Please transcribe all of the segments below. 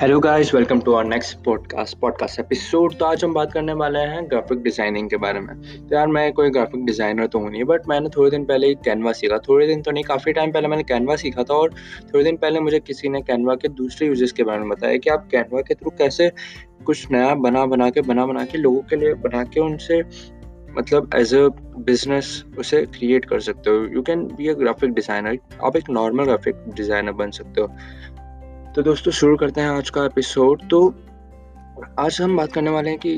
Hello guys welcome to our next podcast podcast episode तो आज हम बात करने वाले हैं ग्राफिक डिज़ाइनिंग के बारे में। तो यार, मैं कोई ग्राफिक डिज़ाइनर तो हूँ नहीं बट मैंने थोड़े दिन पहले ही कैनवा सीखा। थोड़े दिन तो नहीं, काफ़ी टाइम पहले मैंने कैनवा सीखा था और थोड़े दिन पहले मुझे किसी ने कैनवा के दूसरे यूजेस के बारे में बताया कि आप कैनवा के थ्रू कैसे कुछ नया बना बना के, बना बना के लोगों के लिए, बना के उनसे मतलब एज अ बिज़नेस उसे क्रिएट कर सकते हो। You can be a graphic designer आप एक नॉर्मल ग्राफिक डिज़ाइनर बन सकते हो। तो दोस्तों, शुरू करते हैं आज का एपिसोड तो आज हम बात करने वाले हैं कि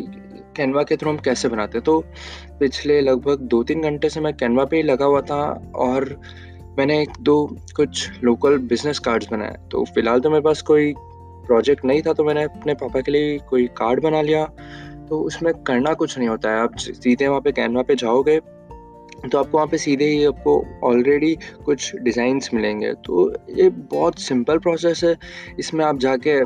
कैनवा के थ्रू हम कैसे बनाते हैं। तो पिछले लगभग दो तीन घंटे से मैं कैनवा पे ही लगा हुआ था और मैंने एक दो कुछ लोकल बिज़नेस कार्ड्स बनाए। तो फ़िलहाल तो मेरे पास कोई प्रोजेक्ट नहीं था तो मैंने अपने पापा के लिए कोई कार्ड बना लिया। तो उसमें करना कुछ नहीं होता है। आप सीधे वहाँ पे कैनवा पे जाओगे तो आपको वहाँ पे सीधे ही आपको ऑलरेडी कुछ डिज़ाइंस मिलेंगे। तो ये बहुत सिंपल प्रोसेस है। इसमें आप जाके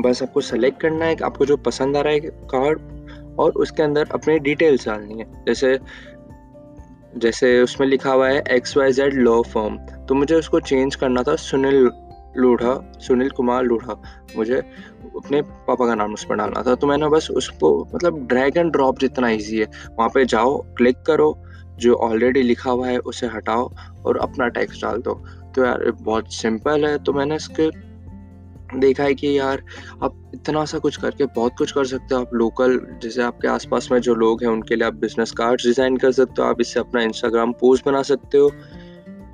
बस आपको सेलेक्ट करना है, आपको जो पसंद आ रहा है कार्ड और उसके अंदर अपनी डिटेल्स डालनी है। जैसे जैसे उसमें लिखा हुआ है X Y Z law form तो मुझे उसको चेंज करना था सुनील लोढ़ा, सुनील कुमार लोढ़ा। मुझे अपने पापा का नाम उस पर डालना था। तो मैंने बस उसको मतलब ड्रैग एंड ड्रॉप जितना ईजी है, वहाँ पे जाओ क्लिक करो जो ऑलरेडी लिखा हुआ है, उसे हटाओ और अपना टेक्स्ट डाल दो। तो यार बहुत सिंपल है। तो मैंने इसके देखा है कि यार, आप इतना सा कुछ करके बहुत कुछ कर सकते हो। आप लोकल जैसे आपके आसपास में जो लोग हैं, उनके लिए आप बिज़नेस कार्ड डिज़ाइन कर सकते हो। आप इससे अपना इंस्टाग्राम पोस्ट बना सकते हो।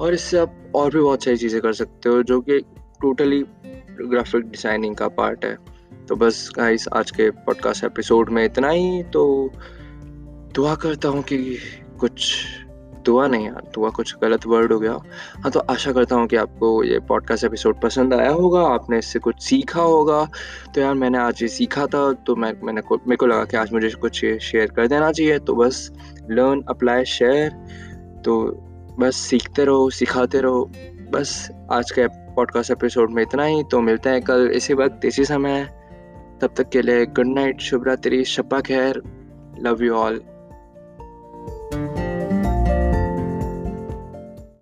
और इससे आप और भी बहुत सारी चीज़ें कर सकते हो, जो कि टोटली ग्राफिक डिज़ाइनिंग का पार्ट है। तो बस गाइस आज के पॉडकास्ट एपिसोड में इतना ही। तो दुआ करता हूँ कि कुछ दुआ नहीं यार, दुआ कुछ गलत वर्ड हो गया। हाँ तो आशा करता हूँ कि आपको ये पॉडकास्ट एपिसोड पसंद आया होगा, आपने इससे कुछ सीखा होगा। तो यार, मैंने आज ये सीखा था तो मैं, मैंने मेरे को लगा कि आज मुझे कुछ शेयर कर देना चाहिए। तो बस लर्न अप्लाई शेयर तो बस, सीखते रहो, सिखाते रहो। बस, आज के पॉडकास्ट एपिसोड में इतना ही। तो मिलते हैं कल इसी वक्त, इसी समय। तब तक के लिए गुड नाइट शुभ रात्रि शपा खैर। Love you all